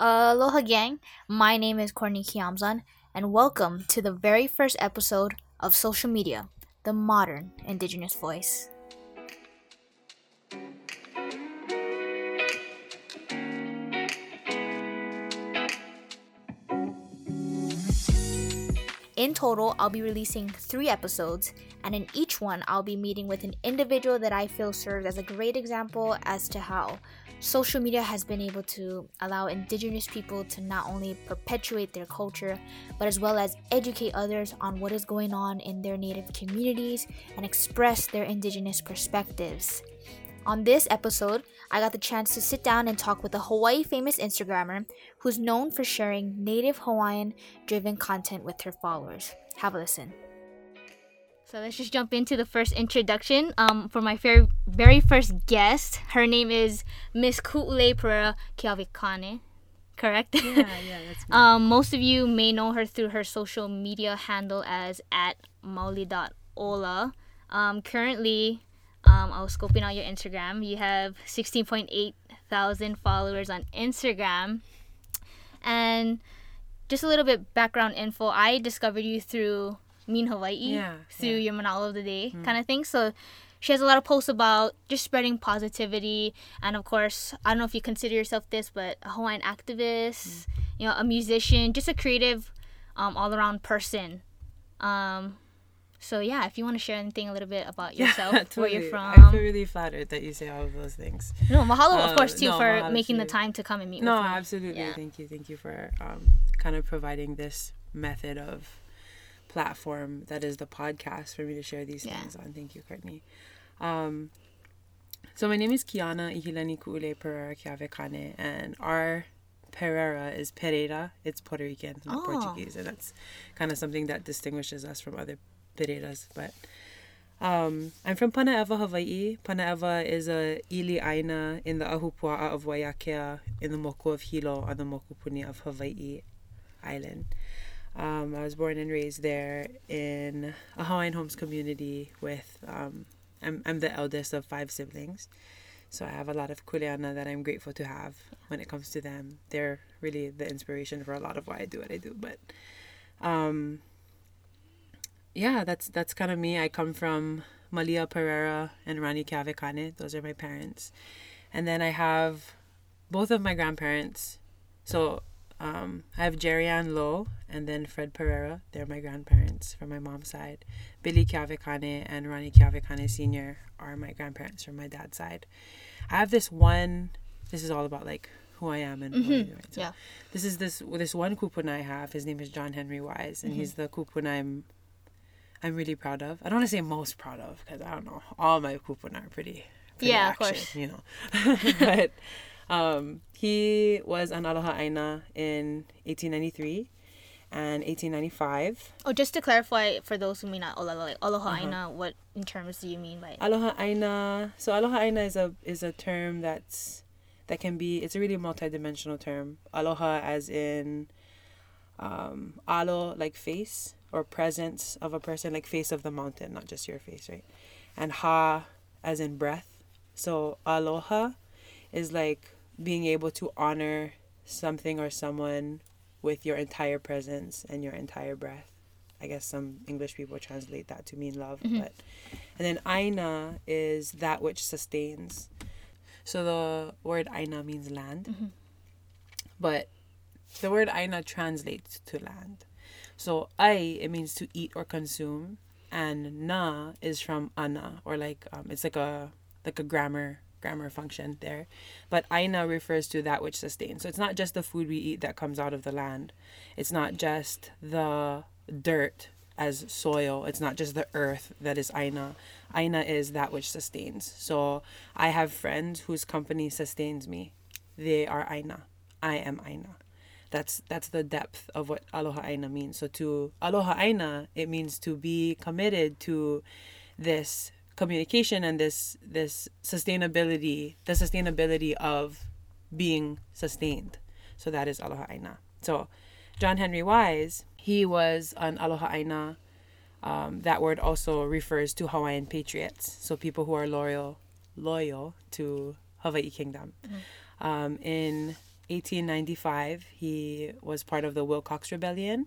Aloha, gang. My name is Courtney Kiamzan, and welcome to the very first episode of Social Media, the modern Indigenous voice. In total, I'll be releasing three episodes, and in each one, I'll be meeting with an individual that I feel serves as a great example as to how social media has been able to allow Indigenous people to not only perpetuate their culture, but as well as educate others on what is going on in their native communities and express their Indigenous perspectives. On this episode, I got the chance to sit down and talk with a Hawaii famous Instagrammer who's known for sharing native Hawaiian driven content with her followers. Have a listen. So let's just jump into the first introduction. Um, for my very, very first guest, her name is Miss Ku'ule Pereira Keawekane. Correct? Yeah, yeah, that's me. um, most of you may know her through her social media handle as at mauli.ola. Um, currently, um, I was scoping out your Instagram. You have 16.8 thousand followers on Instagram. And just a little bit background info. I discovered you through Mean Hawaii, Yeah, through yeah. your Mana'o of the Day kind of thing. So she has a lot of posts about just spreading positivity. And of course, I don't know if you consider yourself this, but a Hawaiian activist, you know, a musician, just a creative, um, all around person. Um, so yeah, if you want to share anything a little bit about yourself, where you're from. I feel really flattered that you say all of those things. No, mahalo, of Uh, course, too, no, for mahalo making the time to come and meet No, with me. No, absolutely. Yeah. Thank you. Thank you for um, kind of providing this method of platform that is the podcast for me to share these Yeah. things on. Thank you, Courtney. Um, so my name is Kiana Ihilani Ku'ule Pereira Keawekane, and our Pereira is Pereira. It's Puerto Rican, not Oh. Portuguese, and that's kind of something that distinguishes us from other Pereiras. But um, I'm from Panaewa, Hawaii. Panaewa is a ili aina in the Ahupua'a of Waiakea in the Moku of Hilo on the Mokupuni of Hawaii Island. Um, I was born and raised there in a Hawaiian homes community with, um, I'm, I'm the eldest of five siblings. So I have a lot of kuleana that I'm grateful to have when it comes to them. They're really the inspiration for a lot of why I do what I do. But um, yeah, that's that's kind of me. I come from Malia Pereira and Rani Keawekane. Those are my parents. And then I have both of my grandparents. So um, I have Jerry Ann Lowe and then Fred Pereira. They're my grandparents from my mom's side. Billy Keawekane and Ronnie Keawekane Sr. are my grandparents from my dad's side. I have this one, this is all about like who I am and what I do, right? So Yeah. This is this this one kupuna I have. His name is John Henry Wise, and he's the kupuna I'm I'm really proud of. I don't want to say most proud of because I don't know. All my kupuna are pretty, pretty Yeah, of course. you know. but um, he was an Aloha Aina in 1893 and 1895. Oh, just to clarify for those who may not aloha, like aloha Uh-huh. aina, what in terms do you mean by? Aloha Aina. So Aloha Aina is a is a term that's that can be. It's a really multidimensional term. Aloha, as in um, alo, like face or presence of a person, like face of the mountain, not just your face, right? And ha, as in breath. So aloha is like being able to honor something or someone with your entire presence and your entire breath. I guess some English people translate that to mean love, but and then aina is that which sustains. So the word aina means land, but the word aina translates to land. So ai it means to eat or consume, and na is from ana or like um, it's like a like a grammar grammar function there. But aina refers to that which sustains. So it's not just the food we eat that comes out of the land. It's not just the dirt as soil. It's not just the earth that is aina. Aina is that which sustains. So I have friends whose company sustains me. They are aina. I am aina. That's that's the depth of what aloha aina means. So to aloha aina, it means to be committed to this communication and this this sustainability, the sustainability of being sustained. So that is aloha aina. So John Henry Wise, he was an aloha aina. Um, that word also refers to Hawaiian patriots, so people who are loyal loyal to Hawaii Kingdom. Um, in 1895, he was part of the Wilcox Rebellion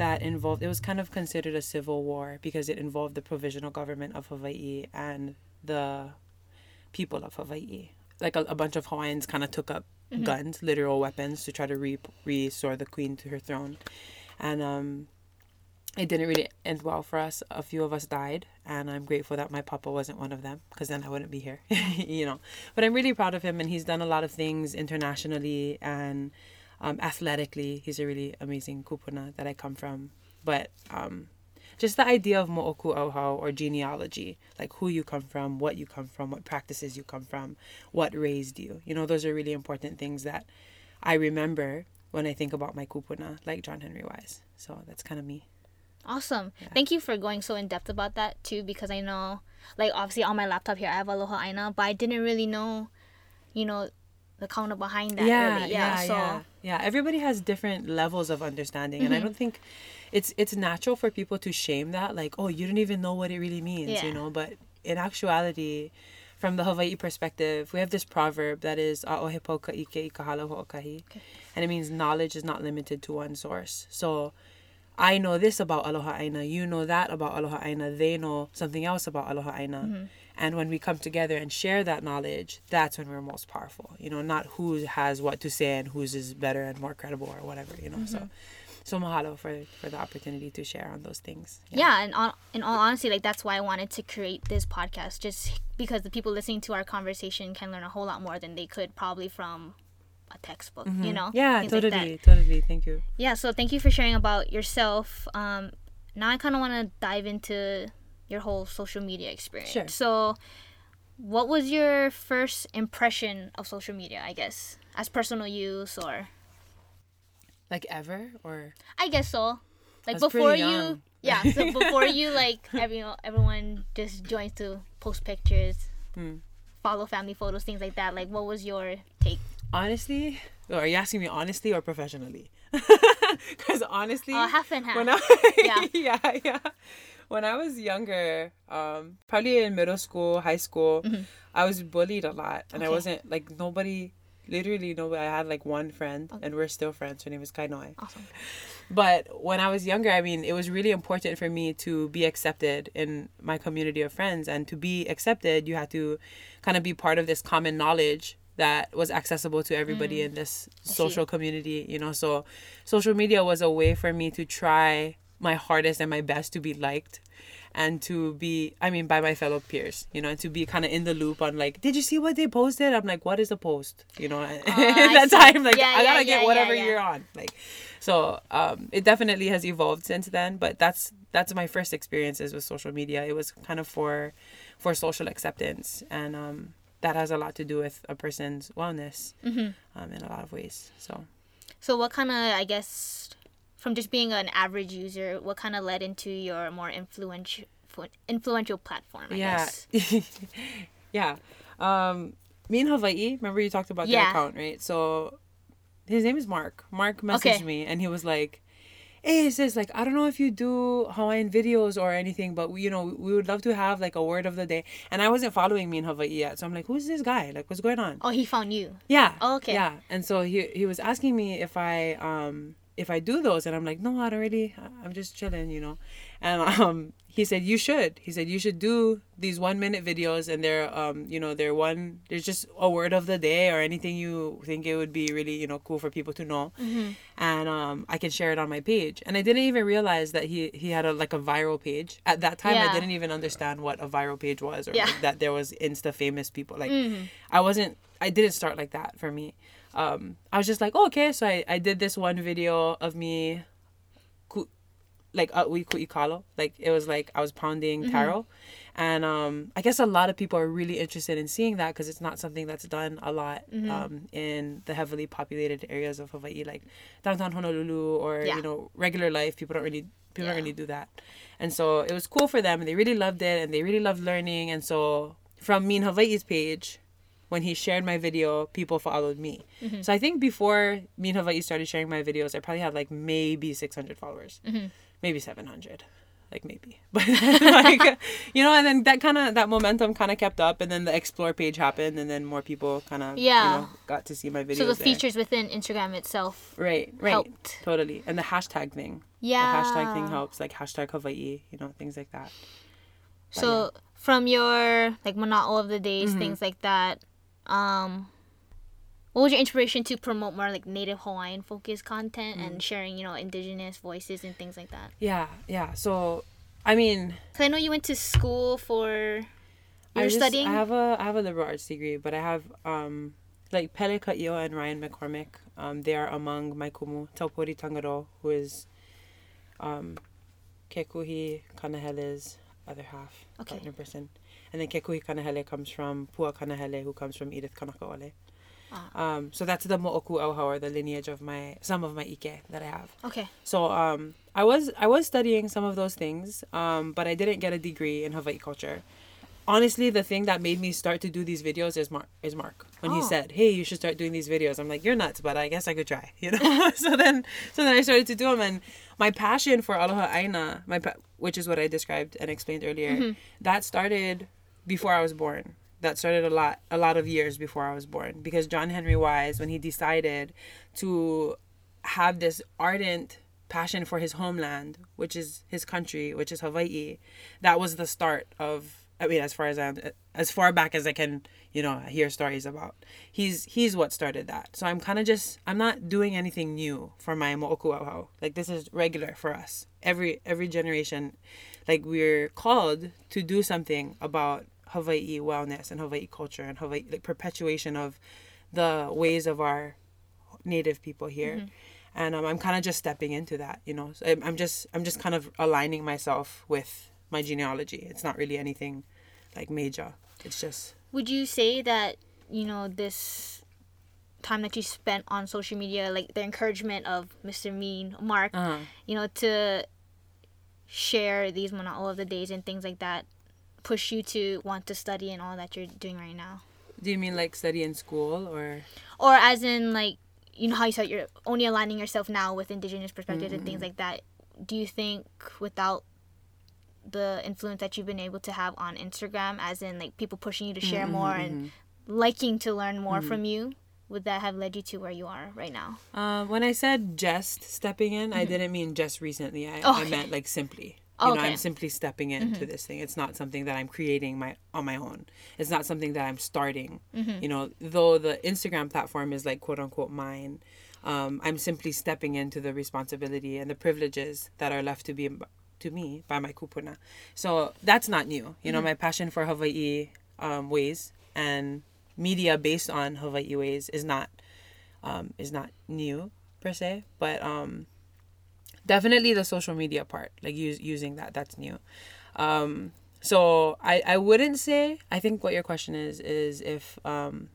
that involved, it was kind of considered a civil war because it involved the provisional government of Hawaii and the people of Hawaii. Like a, a bunch of Hawaiians kind of took up Mm-hmm. guns, literal weapons, to try to re- restore the queen to her throne. And um, it didn't really end well for us. A few of us died, and I'm grateful that my papa wasn't one of them because then I wouldn't be here, you know. But I'm really proud of him, and he's done a lot of things internationally and um, athletically. He's a really amazing kupuna that I come from. But um, just the idea of mo'oku auhau or genealogy, like who you come from, what you come from, what practices you come from, what raised you. You know, those are really important things that I remember when I think about my kupuna, like John Henry Wise. So that's kind of me. Awesome. Thank you for going so in depth about that too, because I know, like, obviously on my laptop here, I have Aloha Aina, but I didn't really know, you know, the kaona behind that. yeah, really. yeah, so, yeah, yeah. Everybody has different levels of understanding, and I mm-hmm. don't think it's it's natural for people to shame that. Like, oh, you don't even know what it really means, Yeah. you know. But in actuality, from the Hawaii perspective, we have this proverb that is "A'ohe po ike i ka hala ho'okahi," and it means knowledge is not limited to one source. So. I know this about Aloha Aina, you know that about Aloha Aina, they know something else about Aloha Aina. Mm-hmm. And when we come together and share that knowledge, that's when we're most powerful. You know, not who has what to say and whose is better and more credible or whatever, you know. So so mahalo for for the opportunity to share on those things. yeah, and on, in all honesty, like that's why I wanted to create this podcast, just because the people listening to our conversation can learn a whole lot more than they could probably from a textbook. You know? Mm-hmm. Yeah, Things like totally, totally. Thank you. Yeah, so thank you for sharing about yourself. Um, now I kind of want to dive into your whole social media experience. Sure. So, what was your first impression of social media? I guess as personal use, or Like ever or I guess so. Like before you, yeah. So before you, like every everyone just joins to post pictures, Hmm. follow family photos, things like that. Like, what was your take? honestly, or are you asking me honestly or professionally? Because honestly, Uh, half and half. when I Yeah. yeah yeah when I was younger, um, probably in middle school, high school, I was bullied a lot, and I Mm-hmm. Wasn't like nobody. Literally, nobody. I had like one friend, and we're still friends. Her name is Kainoi. Awesome. But when I was younger, I mean, it was really important for me to be accepted in my community of friends. And to be accepted, you had to kind of be part of this common knowledge that was accessible to everybody in this social community, you know. So social media was a way for me to try my hardest and my best to be liked and to be i mean by my fellow peers you know and to be kind of in the loop on like did you see what they posted? I'm like what is a post? You know at I that see. time like Yeah, i gotta yeah, get yeah, whatever you're on like so um it definitely has evolved since then but that's that's my first experiences with social media. It was kind of for for social acceptance and um that has a lot to do with a person's wellness Mm-hmm. um, in a lot of ways so. So what kind of I guess from just being an average user, what kind of led into your more influential influential platform? I yeah guess. yeah um me in hawaii remember you talked about Yeah. their account right so his name is mark mark messaged Okay. me and he was like hey it says like i don't know if you do hawaiian videos or anything but we, you know we would love to have like a word of the day and i wasn't following me in hawaii yet so i'm like who's this guy like what's going on Oh, he found you. yeah. Oh, okay. Yeah. And so he he was asking me if I um if I do those and I'm like, no, I don't really I'm just chilling, you know. And um he said you should. He said you should do these one minute videos and they're um you know they're one there's just a word of the day or anything you think it would be really you know cool for people to know and um I can share it on my page and I didn't even realize that he he had a like a viral page at that time Yeah. I didn't even understand what a viral page was or Yeah. like, that there was insta famous people like Mm-hmm. I wasn't I didn't start like that for me. Um, I was just like, oh, okay, so I, I did this one video of me like uh. Like it was like I was pounding Mm-hmm. taro. And um, I guess a lot of people are really interested in seeing that because it's not something that's done a lot Mm-hmm. um, in the heavily populated areas of Hawaii, like downtown Honolulu or Yeah. you know regular life. People don't really people Yeah. don't really do that, and so it was cool for them, and they really loved it, and they really loved learning, and so from me in Hawaii's page, when he shared my video, people followed me. Mm-hmm. So I think before me and Hawaii started sharing my videos, I probably had like maybe 600 followers, Mm-hmm. maybe 700. like maybe, but like you know, and then that kind of that momentum kind of kept up, and then the explore page happened, and then more people kind of Yeah. you know, got to see my videos. So the there. features within Instagram itself right, right, helped. totally, and the hashtag thing, Yeah. the hashtag thing helps, like hashtag Hawaii, you know, things like that. So from your like Mana'o of the days, Mm-hmm. things like that, um what was your inspiration to promote more like native Hawaiian focused content Mm. and sharing, you know, indigenous voices and things like that? Yeah, yeah. So, I mean, Cause I know you went to school for you I just- studying. I have a I have a liberal arts degree, but I have um like Pele Ka'io and Ryan McCormick. Um, they are among my kumu. Taupouri Tangaro, who is um Kekuhi Kanahele's other half Okay. partner person, and then Kekuhi Kanahele comes from Pua Kanahele, who comes from Edith Kanakaole. Ah. Um, so that's the Mo'oku Auha, or the lineage of my some of my ike that I have. okay. So um, I was I was studying some of those things, um, but I didn't get a degree in Hawaii culture. Honestly, the thing that made me start to do these videos is Mark. Is Mark when he Oh. said, "Hey, you should start doing these videos." I'm like, "You're nuts," but I guess I could try. You know. so then, so then I started to do them, and my passion for Aloha Aina, my pa- which is what I described and explained earlier, that started before I was born. That started a lot, a lot of years before I was born, because John Henry Wise, when he decided to have this ardent passion for his homeland, which is his country, which is Hawaii, that was the start of. I mean, as far as I'm, as far back as I can, you know, hear stories about. He's he's what started that. So I'm kind of just I'm not doing anything new for my mo'oku auhau. Like this is regular for us. Every every generation, like we're called to do something about Hawaii wellness and Hawaii culture and Hawaii like perpetuation of the ways of our native people here. And um, i'm kind of just stepping into that you know? So I'm, I'm just i'm just kind of aligning myself with my genealogy. It's not really anything like major. It's just Would you say that, you know, this time that you spent on social media, like the encouragement of Mr. Mean, Mark, uh you know, to share these all of the days and things like that, push you to want to study and all that you're doing right now? do you mean like study in school or? Or as in, like, you know how you said you're only aligning yourself now with indigenous perspectives and things mm-hmm. like that. Do you think without the influence that you've been able to have on Instagram, as in like people pushing you to share mm-hmm, more and mm-hmm. liking to learn more from you, would that have led you to where you are right now? uh, when i said just stepping in i didn't mean just recently. I, Oh, I meant like simply You know i'm simply stepping into this thing. It's not something that i'm creating my on my own. It's not something that i'm starting. You know though the instagram platform is like quote unquote mine um, i'm simply stepping into the responsibility and the privileges that are left to be to me by my kupuna. So that's not new. You know my passion for hawaii um, ways and media based on hawaii ways is not um, is not new per se but um, definitely the social media part like use, using that that's new. Um so i i wouldn't say i think what your question is is if um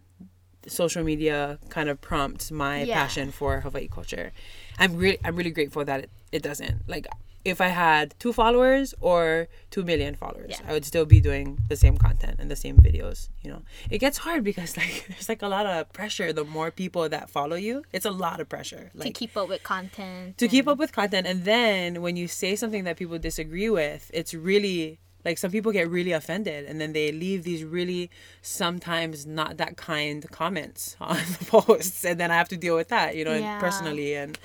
social media kind of prompts my Yeah. passion for hawaii culture. I'm really i'm really grateful that it, it doesn't. Like if i had two followers or two million followers Yeah. i would still be doing the same content and the same videos you know it gets hard because like there's like a lot of pressure the more people that follow you it's a lot of pressure like to keep up with content. to keep up with content and then when you say something that people disagree with it's really like some people get really offended and then they leave these really sometimes not that kind comments on the posts and then i have to deal with that you know Yeah. personally and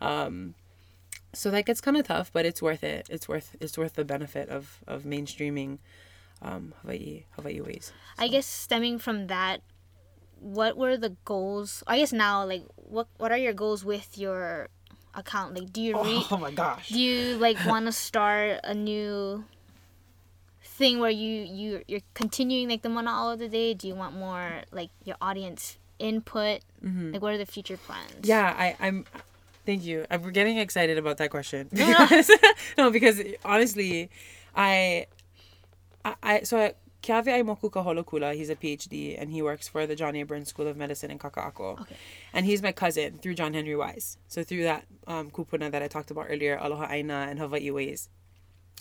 um so that gets kind of tough but it's worth it it's worth it's worth the benefit of of mainstreaming um hawaii hawaii ways I guess stemming from that, what were the goals? I guess now, like, what what are your goals with your account? Like, do you re- oh my gosh do you like want to start a new thing where you you you're continuing like the Mana'o of the day? Do you want more like your audience input? Like, what are the future plans? Mm-hmm. Yeah, I, I'm. Thank you. I'm getting excited about that question. no. Because, no, because honestly, I, I, I so I, Keawe Aimoku Kaholokula, he's a PhD and he works for the John A. Burns School of Medicine in Kaka'ako. Okay. And he's my cousin through John Henry Wise. So through that um, kupuna that I talked about earlier, Aloha Aina and Hawaii Ways,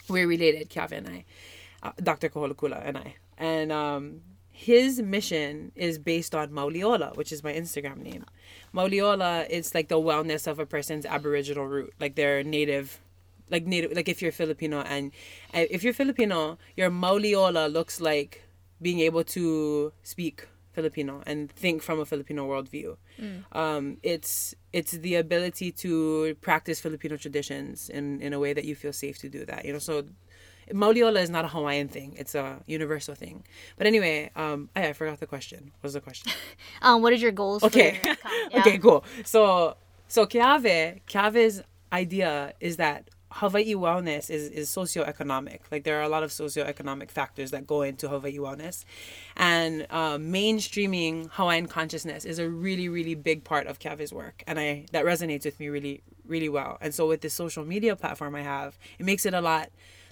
we're related, Keawe and I, uh, Dr. Kaholokula and I. And um, his mission is based on Mauliola, which is my Instagram name. Mauliola is like the wellness of a person's aboriginal root, like their native like native like if you're Filipino and uh, if you're Filipino, your Mauliola looks like being able to speak Filipino and think from a Filipino worldview. Um, it's it's the ability to practice Filipino traditions in, in a way that you feel safe to do that. You know, so Mauliola is not a Hawaiian thing; it's a universal thing. But anyway, um, I, I forgot the question. What was the question? Um, what is your goals? Okay. For your? Yeah. okay, cool. So so Keawe, Keawe's idea is that Hawaii wellness is, is socioeconomic. Like there are a lot of socioeconomic factors that go into Hawaii wellness. And uh, mainstreaming Hawaiian consciousness is a really, really big part of Keawe's work. And I that resonates with me really, really well. And so with this social media platform I have, it makes it a lot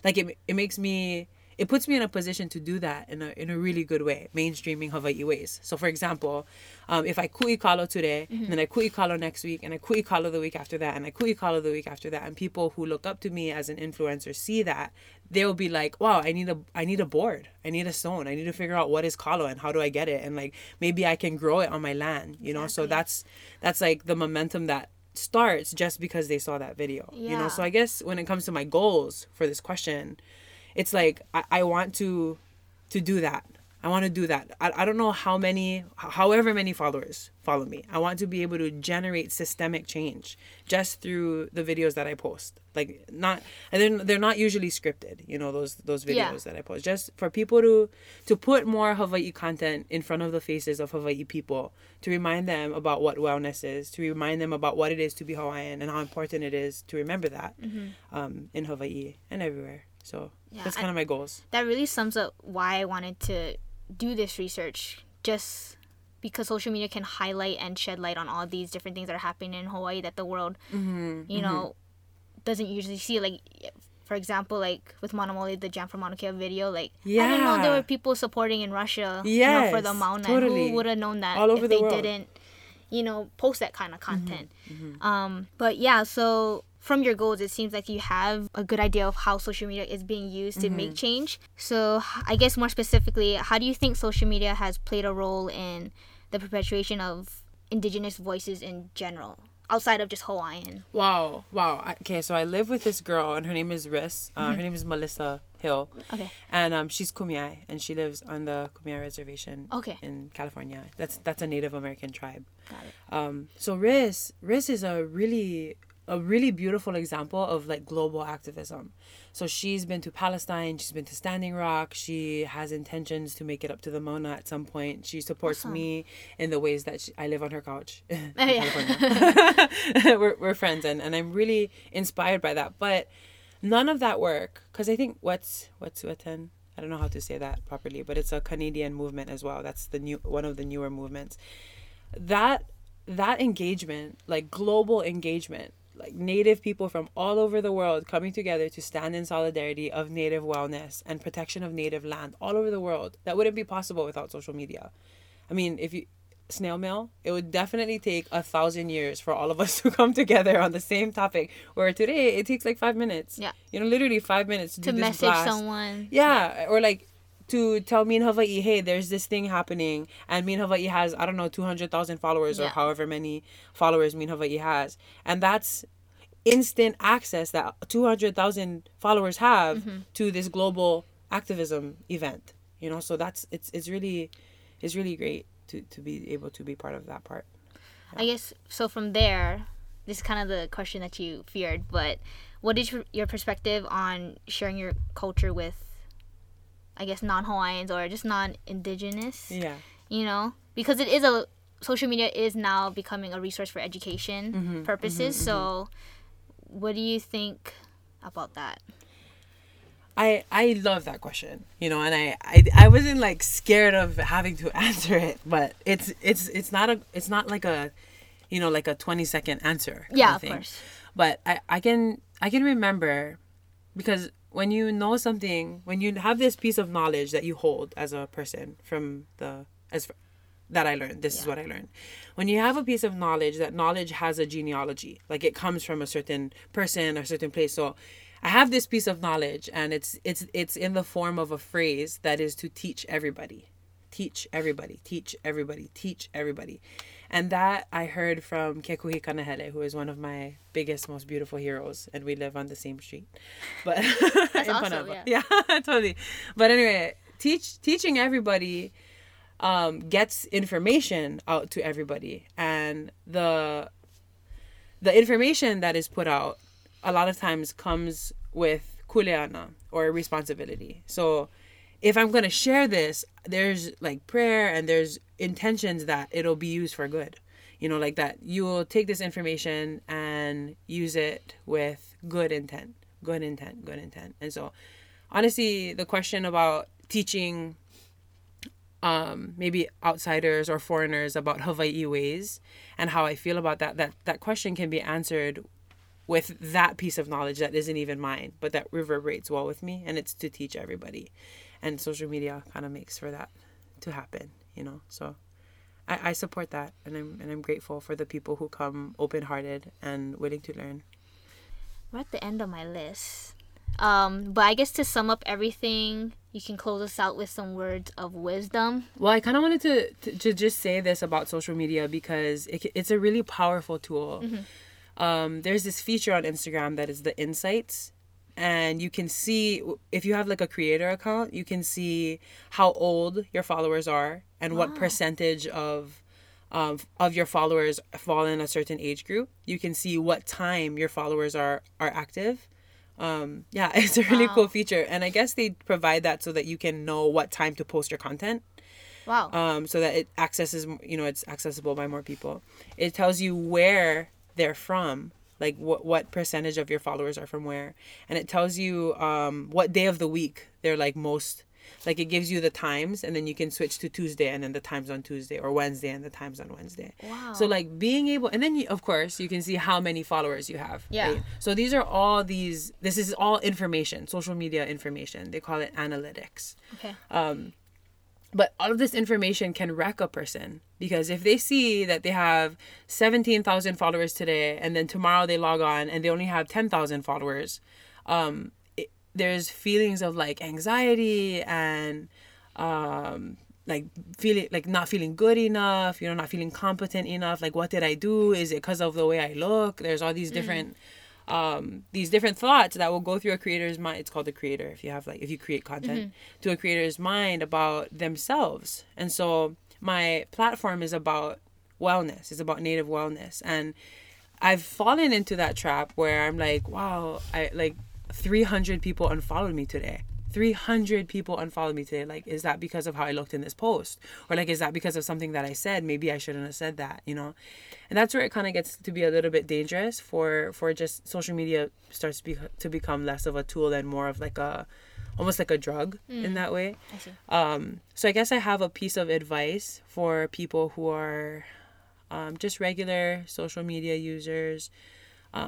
like it, it makes me it puts me in a position to do that in a, in a really good way, mainstreaming Hawaii ways. So, for example, um, if I kui kalo today, and then I kui kalo next week, and I kui kalo the week after that, and I kui kalo the week after that, and people who look up to me as an influencer see that, they'll be like, "Wow, I need a I need a board, I need a stone, I need to figure out what is kalo and how do I get it, and like maybe I can grow it on my land, you know." So that's that's like the momentum that starts just because they saw that video, you know. So I guess when it comes to my goals for this question, it's like I, I want to to do that i want to do that. I, I don't know how many however many followers follow me. I want to be able to generate systemic change just through the videos that i post. Like not and they're, they're not usually scripted you know those those videos Yeah. that i post. Just for people to to put more hawaii content in front of the faces of hawaii people to remind them about what wellness is to remind them about what it is to be hawaiian and how important it is to remember that um, in hawaii and everywhere. So Yeah, that's I- kind of my goals. that really sums up why I wanted to do this research. Just because social media can highlight and shed light on all these different things that are happening in Hawaii that the world, Mm-hmm, you know, doesn't usually see. Like, for example, like with Mana Maoli, the Jam for Mauna Kea video, like yeah. I didn't know there were people supporting in Russia, you know, for the Yes, Mauna. totally. Who would have known that All over if the they world. didn't, you know, post that kind of Mm-hmm, content? Um, but yeah, so from your goals, it seems like you have a good idea of how social media is being used to Mm-hmm. make change. So, I guess more specifically, how do you think social media has played a role in the perpetuation of indigenous voices in general, outside of just Hawaiian? Wow, wow. Okay, so I live with this girl, and her name is Riss. Uh, Her name is Melissa Hill, Okay. and um, she's Kumeyaay, and she lives on the Kumeyaay Reservation Okay. in California. That's that's a Native American tribe. Got it. Um, so Riz, Riz is a really a really beautiful example of like global activism. So she's been to Palestine, she's been to Standing Rock, she has intentions to make it up to the Mauna at some point. She supports Awesome. me in the ways that she, I live on her couch we're, we're friends and, and I'm really inspired by that. But none of that work, because I think what's what's Wet'suwet'en? I don't know how to say that properly, but it's a Canadian movement as well. That's the new one of the newer movements that that engagement like global engagement like native people from all over the world coming together to stand in solidarity of native wellness and protection of native land all over the world that wouldn't be possible without social media i mean if you snail mail it would definitely take a thousand years for all of us to come together on the same topic where today it takes like five minutes Yeah. you know literally five minutes to, To do this message blast. someone. Yeah, or like to tell me in Hawaii, hey, there's this thing happening, and me in Hawaii has I don't know two hundred thousand followers or however many followers me in Hawaii has, and that's instant access that two hundred thousand followers have Mm-hmm. to this global activism event. You know, so that's it's it's really it's really great to to be able to be part of that part. I guess so. From there, this is kind of the question that you feared, but what is your perspective on sharing your culture with, I guess, non Hawaiians or just non indigenous? Yeah. You know, because it is a social media is now becoming a resource for education Mm-hmm, purposes. So, what do you think about that? I I love that question, you know, and I, I I wasn't like scared of having to answer it, but it's it's it's not a it's not like a, you know, like a twenty second answer. Yeah, of thing. course. But I I can I can remember, because when you know something, when you have this piece of knowledge that you hold as a person from the as that I learned. This is what I learned. When you have a piece of knowledge, that knowledge has a genealogy. Like it comes from a certain person or certain place. So I have this piece of knowledge and it's it's it's in the form of a phrase that is to teach everybody. Teach everybody, teach everybody, teach everybody. And that I heard from Kekuhi Kanahele, who is one of my biggest, most beautiful heroes, and we live on the same street. But That's awesome, yeah. yeah, totally. But anyway, teach teaching everybody um, gets information out to everybody, and the the information that is put out a lot of times comes with kuleana or responsibility. So if I'm gonna share this, there's like prayer and there's intentions that it'll be used for good. You know, like that you will take this information and use it with good intent, good intent, good intent. And so, honestly, the question about teaching um, maybe outsiders or foreigners about Hawaii ways and how I feel about that, that that question can be answered with that piece of knowledge that isn't even mine, but that reverberates well with me, and it's to teach everybody. And social media kind of makes for that to happen, you know. So I, I support that, and I'm and I'm grateful for the people who come open hearted and willing to learn. We're at the end of my list. Um, but I guess to sum up everything, you can close us out with some words of wisdom. Well, I kind of wanted to, to to just say this about social media because it, it's a really powerful tool. Um, there's this feature on Instagram that is the insights, and you can see if you have like a creator account, you can see how old your followers are and what percentage of um, of your followers fall in a certain age group. You can see what time your followers are are active. Um, yeah, it's a really cool feature, and I guess they provide that so that you can know what time to post your content Wow. um, so that it accesses you know it's accessible by more people it tells you where they're from like what what percentage of your followers are from where and it tells you um, what day of the week they're like most like it gives you the times and then you can switch to tuesday and then the times on tuesday or wednesday and the times on wednesday Wow. so like being able and then you, of course you can see how many followers you have Yeah. so these are all these this is all information social media information they call it analytics okay. But all of this information can wreck a person because if they see that they have 17,000 followers today and then tomorrow they log on and they only have 10,000 followers, um, it, there's feelings of like anxiety and um, like feeling like not feeling good enough, you know, not feeling competent enough. Like, what did I do? Is it because of the way I look? There's all these different um, these different thoughts that will go through a creator's mind. It's called a creator if you have like if you create content to a creator's mind about themselves. And so my platform is about wellness. It's about native wellness, and I've fallen into that trap where I'm like, wow, I like 300 people unfollowed me today. 300 people unfollowed me today. Like, is that because of how I looked in this post? Or, like, is that because of something that I said? Maybe I shouldn't have said that, you know? And that's where it kind of gets to be a little bit dangerous for, for just social media starts to, be, to become less of a tool and more of like a, almost like a drug in that way. I see. Um, so I guess I have a piece of advice for people who are um, just regular social media users,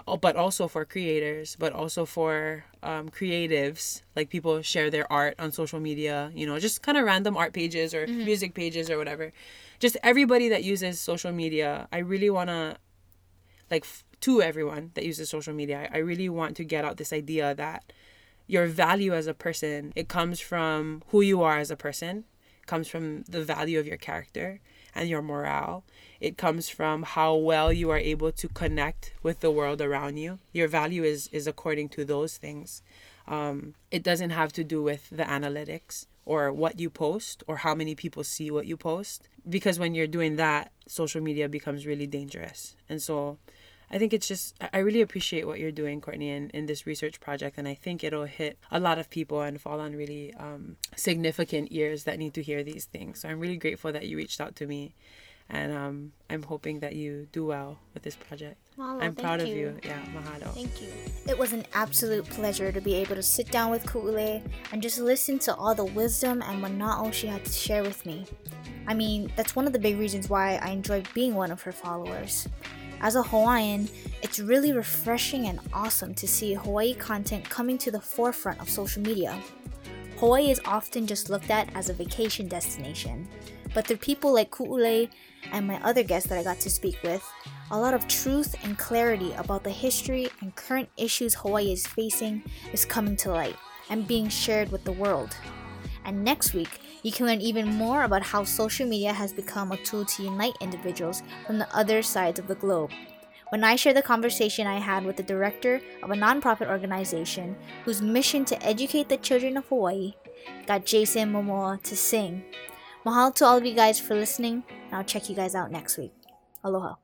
uh, but also for creators, but also for um, creatives. Like people share their art on social media, you know, just kind of random art pages or music pages or whatever. Just everybody that uses social media, I really want to, like, f- to everyone that uses social media, I I really want to get out this idea that your value as a person it comes from who you are as a person comes from the value of your character and your morale. It comes from how well you are able to connect with the world around you. Your value is is according to those things. Um, it doesn't have to do with the analytics or what you post or how many people see what you post because when you're doing that social media becomes really dangerous. And so I think it's just I- really appreciate what you're doing, Courtney, in, in this research project, and I think it'll hit a lot of people and fall on really um, significant ears that need to hear these things. So I'm really grateful that you reached out to me, and um, I'm hoping that you do well with this project. Mahalo, I'm proud thank of you. you. Yeah, mahalo. Thank you. It was an absolute pleasure to be able to sit down with Ku'ule and just listen to all the wisdom and mana'o she had to share with me. I mean, that's one of the big reasons why I enjoy being one of her followers. As a Hawaiian, it's really refreshing and awesome to see Hawaii content coming to the forefront of social media. Hawaii is often just looked at as a vacation destination, but through people like Ku'ule and my other guests that I got to speak with, a lot of truth and clarity about the history and current issues Hawaii is facing is coming to light and being shared with the world. And next week, You can learn even more about how social media has become a tool to unite individuals from the other sides of the globe. When I share the conversation I had with the director of a nonprofit organization whose mission to educate the children of Hawaii got Jason Momoa to sing. Mahalo to all of you guys for listening, and I'll check you guys out next week. Aloha.